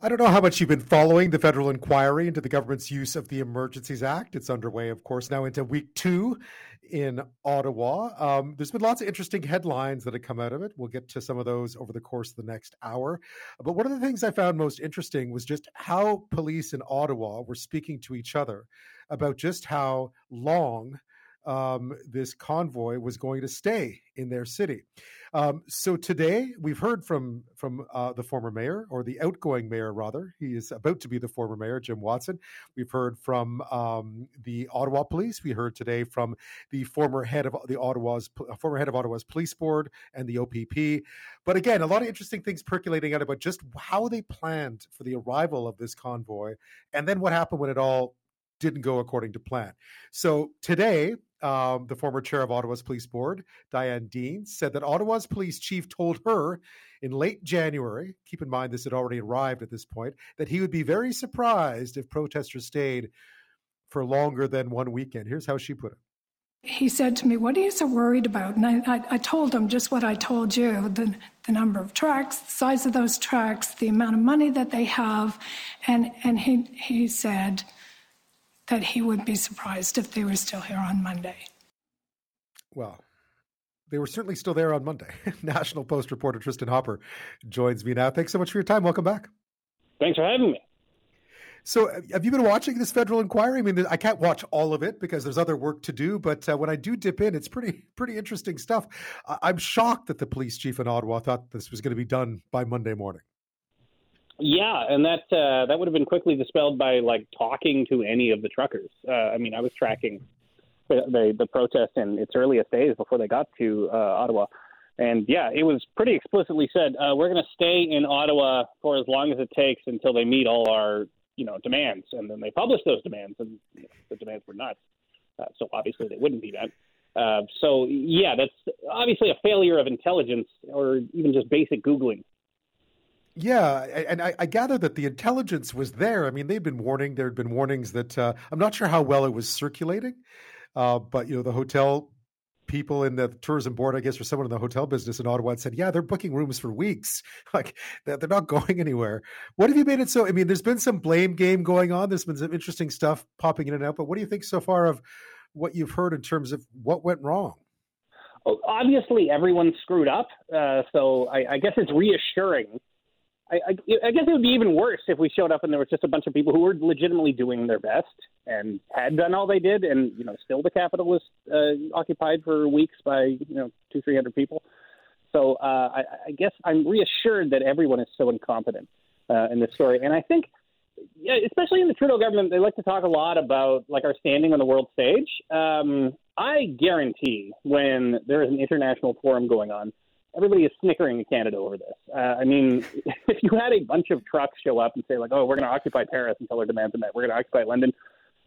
I don't know how much you've been following the federal inquiry into the government's use of the Emergencies Act. It's underway, of course, now into week two in Ottawa. Um, there's been lots of interesting headlines that have come out of it. We'll get to some of those over the course of the next hour. But one of the things I found most interesting was just how police in Ottawa were speaking to each other about just how long um, this convoy was going to stay in their city. Um, so today we've heard from from uh, the former mayor or the outgoing mayor rather. He is about to be the former mayor, Jim Watson. We've heard from um, the Ottawa Police. We heard today from the former head of the Ottawa's former head of Ottawa's police board and the OPP. But again, a lot of interesting things percolating out about just how they planned for the arrival of this convoy, and then what happened when it all didn't go according to plan. So today, um, the former chair of Ottawa's police board, Diane Dean, said that Ottawa's police chief told her in late January, keep in mind this had already arrived at this point, that he would be very surprised if protesters stayed for longer than one weekend. Here's how she put it. He said to me, What are you so worried about? And I, I, I told him just what I told you the, the number of trucks, the size of those trucks, the amount of money that they have. And, and he, he said, that he would be surprised if they were still here on Monday. Well, they were certainly still there on Monday. National Post reporter Tristin Hopper joins me now. Thanks so much for your time. Welcome back. Thanks for having me. So, have you been watching this federal inquiry? I mean, I can't watch all of it because there's other work to do. But uh, when I do dip in, it's pretty pretty interesting stuff. I'm shocked that the police chief in Ottawa thought this was going to be done by Monday morning. Yeah, and that uh, that would have been quickly dispelled by like talking to any of the truckers. Uh, I mean, I was tracking the, the, protest in its earliest days before they got to uh, Ottawa, and yeah, it was pretty explicitly said uh, we're going to stay in Ottawa for as long as it takes until they meet all our you know demands, and then they published those demands, and you know, the demands were nuts. Uh, so obviously they wouldn't be that. Uh, so yeah, that's obviously a failure of intelligence or even just basic googling yeah, and I, I, gather that the intelligence was there. I mean, they've been warning. There had been warnings that uh, I'm not sure how well it was circulating, uh, but you know, the hotel people in the tourism board, I guess, or someone in the hotel business in Ottawa said, "Yeah, they're booking rooms for weeks. Like they're not going anywhere." What have you made it so? I mean, there's been some blame game going on. There's been some interesting stuff popping in and out. But what do you think so far of what you've heard in terms of what went wrong? obviously, everyone screwed up. Uh, so I, I guess it's reassuring I, I, I guess it would be even worse if we showed up and there was just a bunch of people who were legitimately doing their best and had done all they did, and you know, still the capital was uh, occupied for weeks by you know two, three hundred people. So uh, I, I guess I'm reassured that everyone is so incompetent uh, in this story, and I think, yeah, especially in the Trudeau government, they like to talk a lot about like our standing on the world stage. Um, I guarantee when there is an international forum going on everybody is snickering in Canada over this. Uh, I mean, if you had a bunch of trucks show up and say like, "Oh, we're going to occupy Paris until our demands are met. We're going to occupy London,"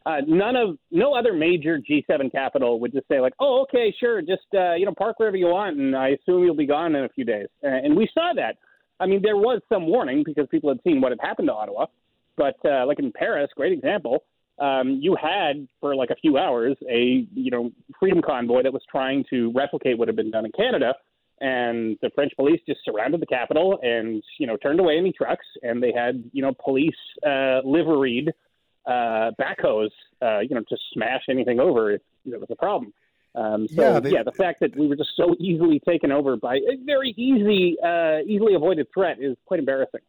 uh, none of no other major G7 capital would just say like, "Oh, okay, sure, just uh, you know, park wherever you want, and I assume you'll be gone in a few days." Uh, and we saw that. I mean, there was some warning because people had seen what had happened to Ottawa, but uh, like in Paris, great example. Um, you had for like a few hours a you know freedom convoy that was trying to replicate what had been done in Canada, and the French police just surrounded the capital and you know turned away any trucks, and they had you know police uh, liveried uh, backhoes, uh, you know, to smash anything over if there was a problem. Um, so yeah, they, yeah, the fact that we were just so easily taken over by a very easy, uh, easily avoided threat is quite embarrassing.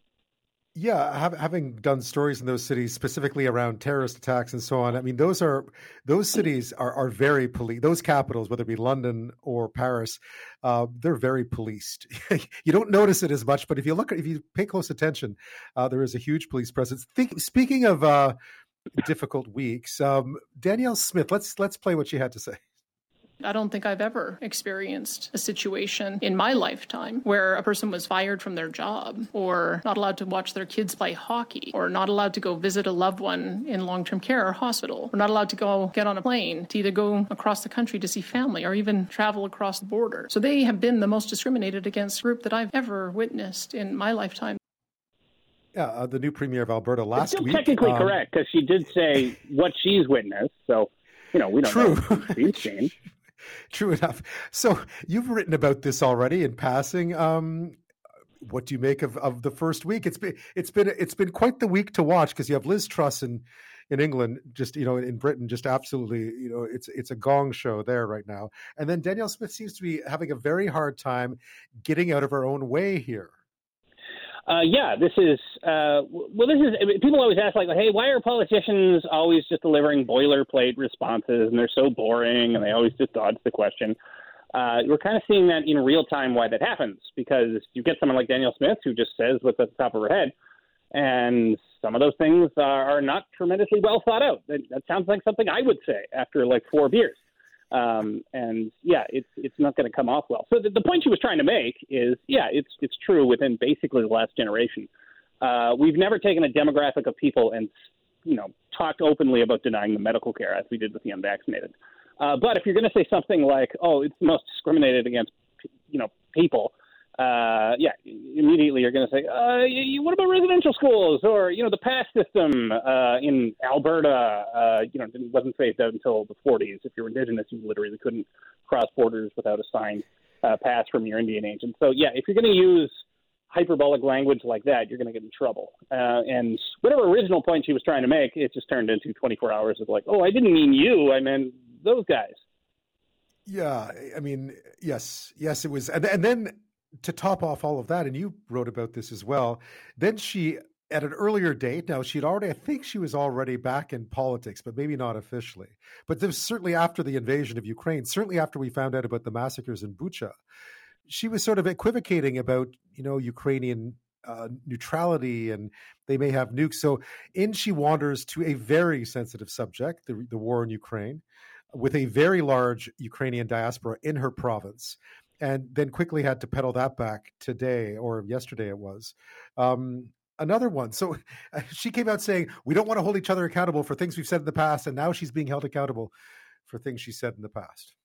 Yeah, have, having done stories in those cities specifically around terrorist attacks and so on, I mean, those are those cities are are very police. Those capitals, whether it be London or Paris, uh, they're very policed. you don't notice it as much, but if you look, if you pay close attention, uh, there is a huge police presence. Think, speaking of uh, difficult weeks, um, Danielle Smith, let's let's play what she had to say. I don't think I've ever experienced a situation in my lifetime where a person was fired from their job or not allowed to watch their kids play hockey or not allowed to go visit a loved one in long term care or hospital or not allowed to go get on a plane to either go across the country to see family or even travel across the border. So they have been the most discriminated against group that I've ever witnessed in my lifetime. Yeah, uh, the new premier of Alberta last it's still week. Technically um, correct because she did say what she's witnessed. So you know we don't True. know she's seen. True enough. So you've written about this already in passing. Um, what do you make of, of the first week? It's been it's been it's been quite the week to watch because you have Liz Truss in in England, just you know, in Britain, just absolutely, you know, it's it's a gong show there right now. And then Danielle Smith seems to be having a very hard time getting out of her own way here. Uh, yeah, this is uh, well. This is people always ask like, "Hey, why are politicians always just delivering boilerplate responses and they're so boring and they always just dodge the question?" Uh, we're kind of seeing that in real time why that happens because you get someone like Danielle Smith who just says what's at the top of her head, and some of those things are, are not tremendously well thought out. That, that sounds like something I would say after like four beers. Um, and yeah, it's it's not going to come off well. So the, the point she was trying to make is, yeah, it's it's true within basically the last generation. Uh, we've never taken a demographic of people and you know talked openly about denying them medical care as we did with the unvaccinated. Uh, but if you're going to say something like, "Oh, it's the most discriminated against," you know, people, uh, yeah, immediately you're going to say, uh, you, what about residential schools or you know the pass system uh, in Alberta? Uh, you know, it wasn't phased out until the 40s. If you're Indigenous, you literally couldn't cross borders without a signed uh, pass from your Indian agent. So yeah, if you're going to use hyperbolic language like that, you're going to get in trouble. Uh, and whatever original point she was trying to make, it just turned into 24 hours of like, oh, I didn't mean you, I meant those guys. Yeah, I mean, yes, yes, it was, and, and then to top off all of that, and you wrote about this as well, then she, at an earlier date, now she'd already, I think she was already back in politics, but maybe not officially. But this certainly after the invasion of Ukraine, certainly after we found out about the massacres in Bucha, she was sort of equivocating about, you know, Ukrainian uh, neutrality and they may have nukes. So in she wanders to a very sensitive subject, the, the war in Ukraine, with a very large Ukrainian diaspora in her province and then quickly had to pedal that back today or yesterday it was. Um, another one. So she came out saying, We don't want to hold each other accountable for things we've said in the past. And now she's being held accountable for things she said in the past.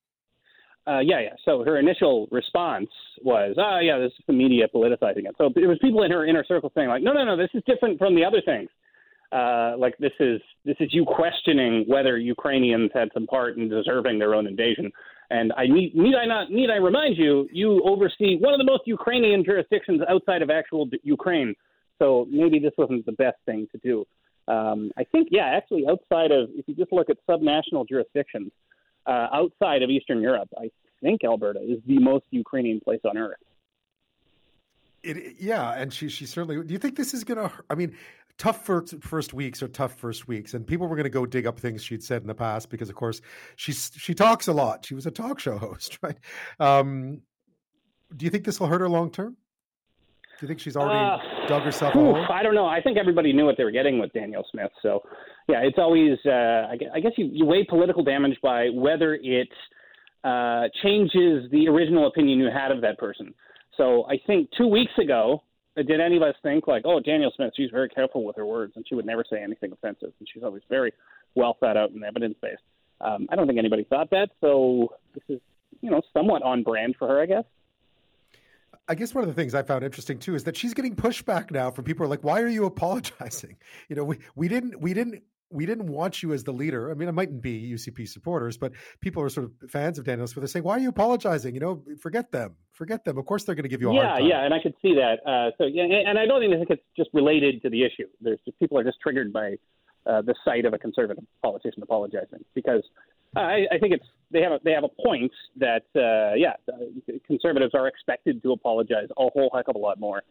Uh, yeah, yeah. So her initial response was, "Oh, yeah, this is the media politicizing it." So it was people in her inner circle saying, "Like, no, no, no, this is different from the other things. Uh, like this is this is you questioning whether Ukrainians had some part in deserving their own invasion." And I need, need I not need I remind you, you oversee one of the most Ukrainian jurisdictions outside of actual Ukraine. So maybe this wasn't the best thing to do. Um, I think, yeah, actually, outside of if you just look at subnational jurisdictions uh, outside of Eastern Europe, I think Alberta is the most Ukrainian place on earth. It, yeah, and she she certainly. Do you think this is going to? I mean, tough first, first weeks are tough first weeks, and people were going to go dig up things she'd said in the past because, of course, she's she talks a lot. She was a talk show host, right? Um, do you think this will hurt her long term? Do you think she's already uh, dug herself a hole? I don't know. I think everybody knew what they were getting with Danielle Smith. So, yeah, it's always. Uh, I guess you, you weigh political damage by whether it uh, changes the original opinion you had of that person. So, I think two weeks ago, did any of us think like, oh, Danielle Smith, she's very careful with her words, and she would never say anything offensive, and she's always very well thought out and evidence based. Um, I don't think anybody thought that, so this is you know somewhat on brand for her, I guess. I guess one of the things I found interesting too is that she's getting pushback now from people who are like, "Why are you apologizing?" You know, we we didn't we didn't we didn't want you as the leader. I mean, it mightn't be UCP supporters, but people are sort of fans of Danielle Smith. They're saying, "Why are you apologizing?" You know, forget them, forget them. Of course, they're going to give you a yeah, hard time. Yeah, and I could see that. Uh, so, yeah, and I don't even think it's just related to the issue. There's just, people are just triggered by uh, the sight of a conservative politician apologizing because uh, I, I think it's they have a, they have a point that uh, yeah, conservatives are expected to apologize a whole heck of a lot more,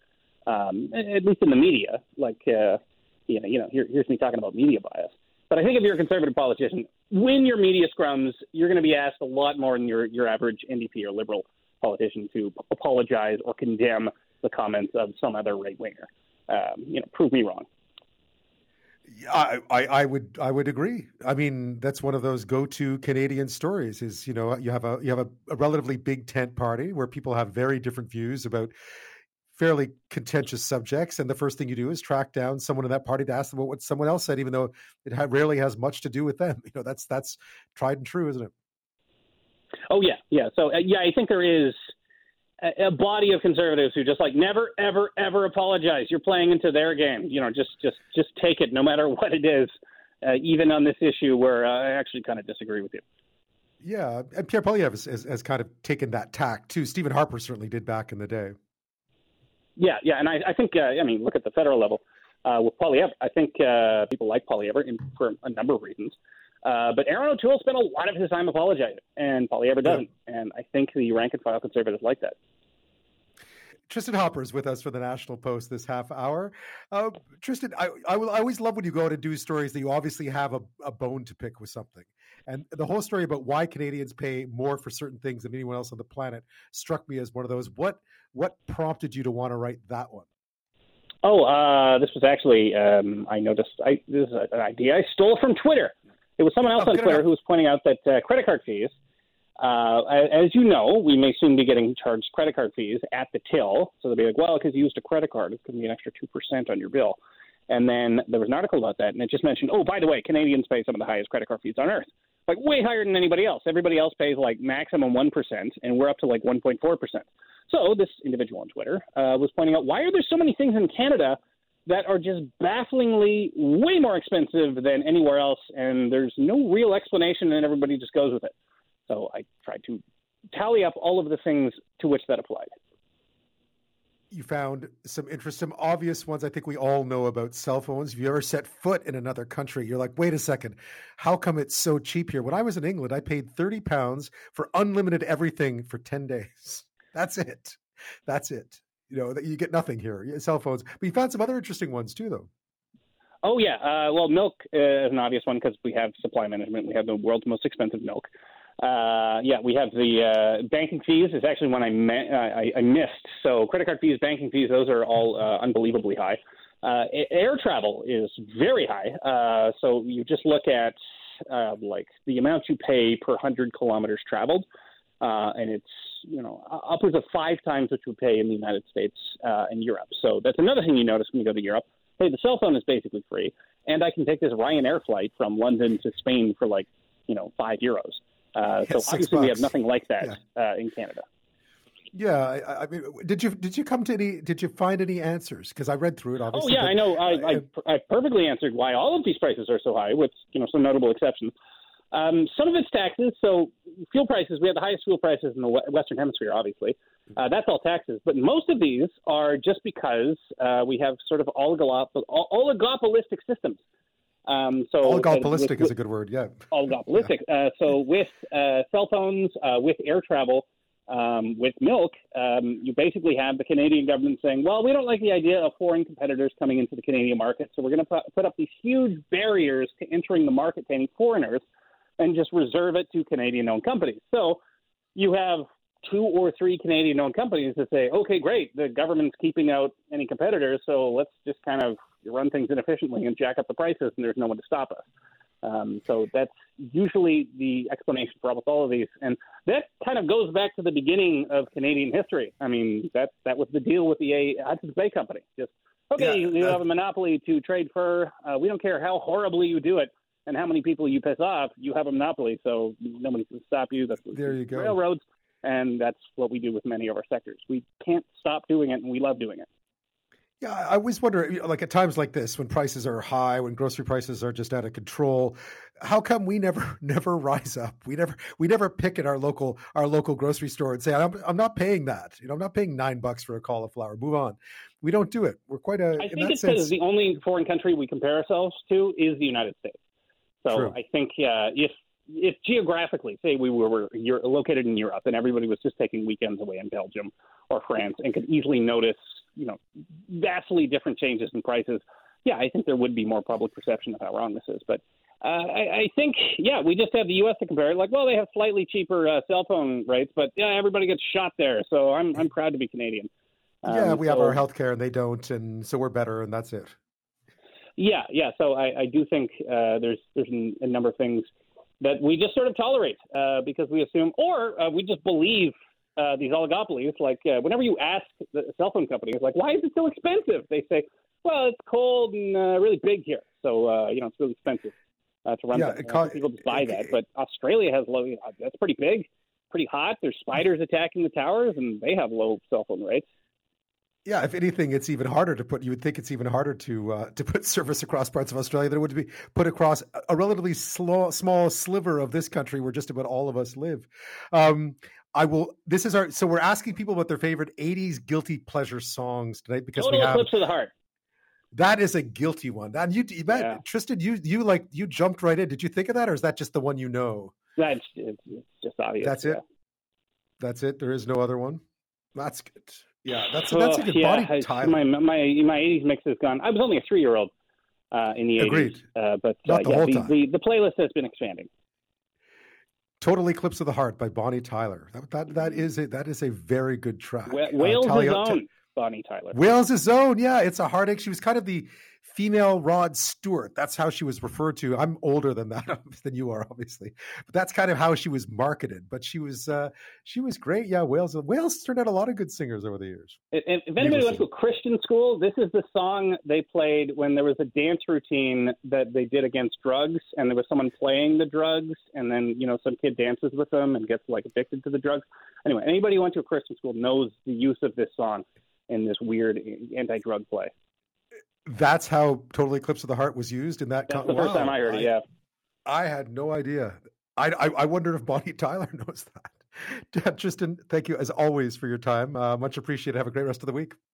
um, at least in the media. Like, uh, you know, you know, here, here's me talking about media bias. But I think if you're a conservative politician, when your media scrums, you're going to be asked a lot more than your, your average NDP or liberal politician to apologize or condemn the comments of some other right winger. Um, you know, prove me wrong. I, I, I, would I would agree. I mean, that's one of those go-to Canadian stories. Is you know you have a you have a, a relatively big tent party where people have very different views about fairly contentious subjects, and the first thing you do is track down someone in that party to ask them what someone else said, even though it ha- rarely has much to do with them. You know, that's that's tried and true, isn't it? Oh yeah, yeah. So uh, yeah, I think there is a, a, body of conservatives who just like never, ever, ever apologize. You're playing into their game. You know, just just just take it, no matter what it is, uh, even on this issue where uh, I actually kind of disagree with you. Yeah, and Pierre Poilievre has, has, has kind of taken that tack too. Stephen Harper certainly did back in the day. Yeah, yeah, and I, I think uh, I mean look at the federal level uh, with Poilievre. I think uh, people like in, for a number of reasons. Uh, but Erin O'Toole spent a lot of his time apologizing, and Poilievre doesn't. Yeah. And I think the rank and file conservatives like that. Tristin Hopper is with us for the National Post this half hour. Uh, Tristin, I, I, will, I, always love when you go out and do stories that you obviously have a, a, bone to pick with something. And the whole story about why Canadians pay more for certain things than anyone else on the planet struck me as one of those. What what prompted you to want to write that one? Oh, uh, this was actually um, I noticed. I, this is an idea I stole from Twitter. It was someone else oh, on Twitter who was pointing out that uh, credit card fees uh, as you know, we may soon be getting charged credit card fees at the till. So they'll be like, well, because you used a credit card, it's going to be an extra 2% on your bill. And then there was an article about that, and it just mentioned, oh, by the way, Canadians pay some of the highest credit card fees on earth. Like, way higher than anybody else. Everybody else pays like maximum 1%, and we're up to like 1.4%. So this individual on Twitter uh, was pointing out, why are there so many things in Canada that are just bafflingly way more expensive than anywhere else, and there's no real explanation, and everybody just goes with it. So I tried to tally up all of the things to which that applied. You found some interest, some obvious ones. I think we all know about cell phones. If you ever set foot in another country, you're like, wait a second, how come it's so cheap here? When I was in England, I paid 30 pounds for unlimited everything for 10 days. That's it. That's it. You know, that you get nothing here, cell phones. But you found some other interesting ones too, though. Oh yeah, uh, well, milk is an obvious one because we have supply management. We have the world's most expensive milk. Uh, yeah, we have the uh, banking fees. Is actually one I, me- I, I missed. So credit card fees, banking fees, those are all uh, unbelievably high. Uh, air travel is very high. Uh, so you just look at uh, like the amount you pay per hundred kilometers traveled, uh, and it's you know upwards of five times what you pay in the United States uh, and Europe. So that's another thing you notice when you go to Europe. Hey, the cell phone is basically free, and I can take this Ryanair flight from London to Spain for like you know five euros. Uh, so obviously, bucks. we have nothing like that yeah. uh, in Canada. Yeah, I, I, mean, did you did you come to any? Did you find any answers? Because I read through it. Oh, obviously. Oh yeah, but, I know. I, I, I perfectly answered why all of these prices are so high, with you know some notable exceptions. Um, some of it's taxes. So fuel prices, we have the highest fuel prices in the Western Hemisphere, obviously. Uh, that's all taxes. But most of these are just because uh, we have sort of oligopolistic systems. Um, so oligopolistic with, is a good word. Yeah, oligopolistic. Yeah. Uh, so with uh, cell phones, uh, with air travel, um, with milk, um, you basically have the Canadian government saying, "Well, we don't like the idea of foreign competitors coming into the Canadian market, so we're going to put, up these huge barriers to entering the market to any foreigners, and just reserve it to Canadian-owned companies." So you have two or three Canadian owned companies that say, okay, great, the government's keeping out any competitors, so let's just kind of run things inefficiently and jack up the prices, and there's no one to stop us. Um, so that's usually the explanation for almost all of these, and that kind of goes back to the beginning of Canadian history. I mean, that that was the deal with the a- Hudson's Bay Company. Just okay, yeah, you, uh, have a monopoly to trade fur. Uh, we don't care how horribly you do it and how many people you piss off. You have a monopoly, so nobody can stop you. That's there you go. Railroads and that's what we do with many of our sectors. We can't stop doing it, and we love doing it. Yeah, I always wonder, like at times like this, when prices are high, when grocery prices are just out of control, how come we never, never rise up? We never, we never pick at our local, our local grocery store and say, "I'm, I'm not paying that. You know, I'm not paying nine bucks for a cauliflower. Move on." We don't do it. We're quite a. I think it's because the only foreign country we compare ourselves to is the United States. So True. I think uh, if if geographically, say we were, were you're located in Europe and everybody was just taking weekends away in Belgium or France and could easily notice, you know, vastly different changes in prices, yeah, I think there would be more public perception of how wrong this is. But uh, I, I think, yeah, we just have the U.S. to compare. Like, well, they have slightly cheaper uh, cell phone rates, but yeah, everybody gets shot there. So I'm I'm proud to be Canadian. Um, yeah, we so, have our health care and they don't, and so we're better, and that's it. Yeah, yeah. So I, I do think uh, there's there's a number of things that we just sort of tolerate uh, because we assume, or uh, we just believe uh, these oligopolies. Like uh, whenever you ask the cell phone companies, like, why is it so expensive? They say, well, it's cold and uh, really big here, so uh, you know it's really expensive to run. Yeah, co- people just buy that, but Australia has low. That's pretty big, pretty hot. There's spiders attacking the towers, and they have low cell phone rates. Yeah, if anything, it's even harder to put. You would think it's even harder to uh, to put service across parts of Australia than it would be put across a relatively slow, small sliver of this country where just about all of us live. Um, I will. This is our. So we're asking people about their favorite '80s guilty pleasure songs tonight because Total we have. Eclipse of the Heart. That is a guilty one. And you, you bet, Yeah. Tristin, you you like you jumped right in. Did you think of that, or is that just the one you know? That's it's, it's just obvious. That's it? yeah. That's it. There is no other one. That's good. Yeah, that's that's a good yeah, body time. My my my '80s mix is gone. I was only a three year old uh, in the Agreed. '80s, uh, but Not uh, the yeah, whole the, time. the the playlist has been expanding. Total Eclipse of the Heart by Bonnie Tyler. That that, that is a that is a very good track. Wa- Uh, Wales' Talia- own Bonnie Tyler. Wales' own, yeah, it's a heartache. She was kind of the female Rod Stewart. That's how she was referred to. I'm older than that than you are, obviously, but that's kind of how she was marketed. But she was uh, she was great. Yeah, Wales. Wales turned out a lot of good singers over the years. If, if anybody went to a Christian school, this is the song they played when there was a dance routine that they did against drugs, and there was someone playing the drugs, and then you know some kid dances with them and gets like addicted to the drugs. Anyway, anybody who went to a Christian school knows the use of this song in this weird anti-drug play. That's how Total Eclipse of the Heart was used in that. That's con- the first Wow, time I heard it. Yeah. I had no idea. I, I, I wondered if Bonnie Tyler knows that. Tristin, thank you as always for your time. Uh, much appreciated. Have a great rest of the week.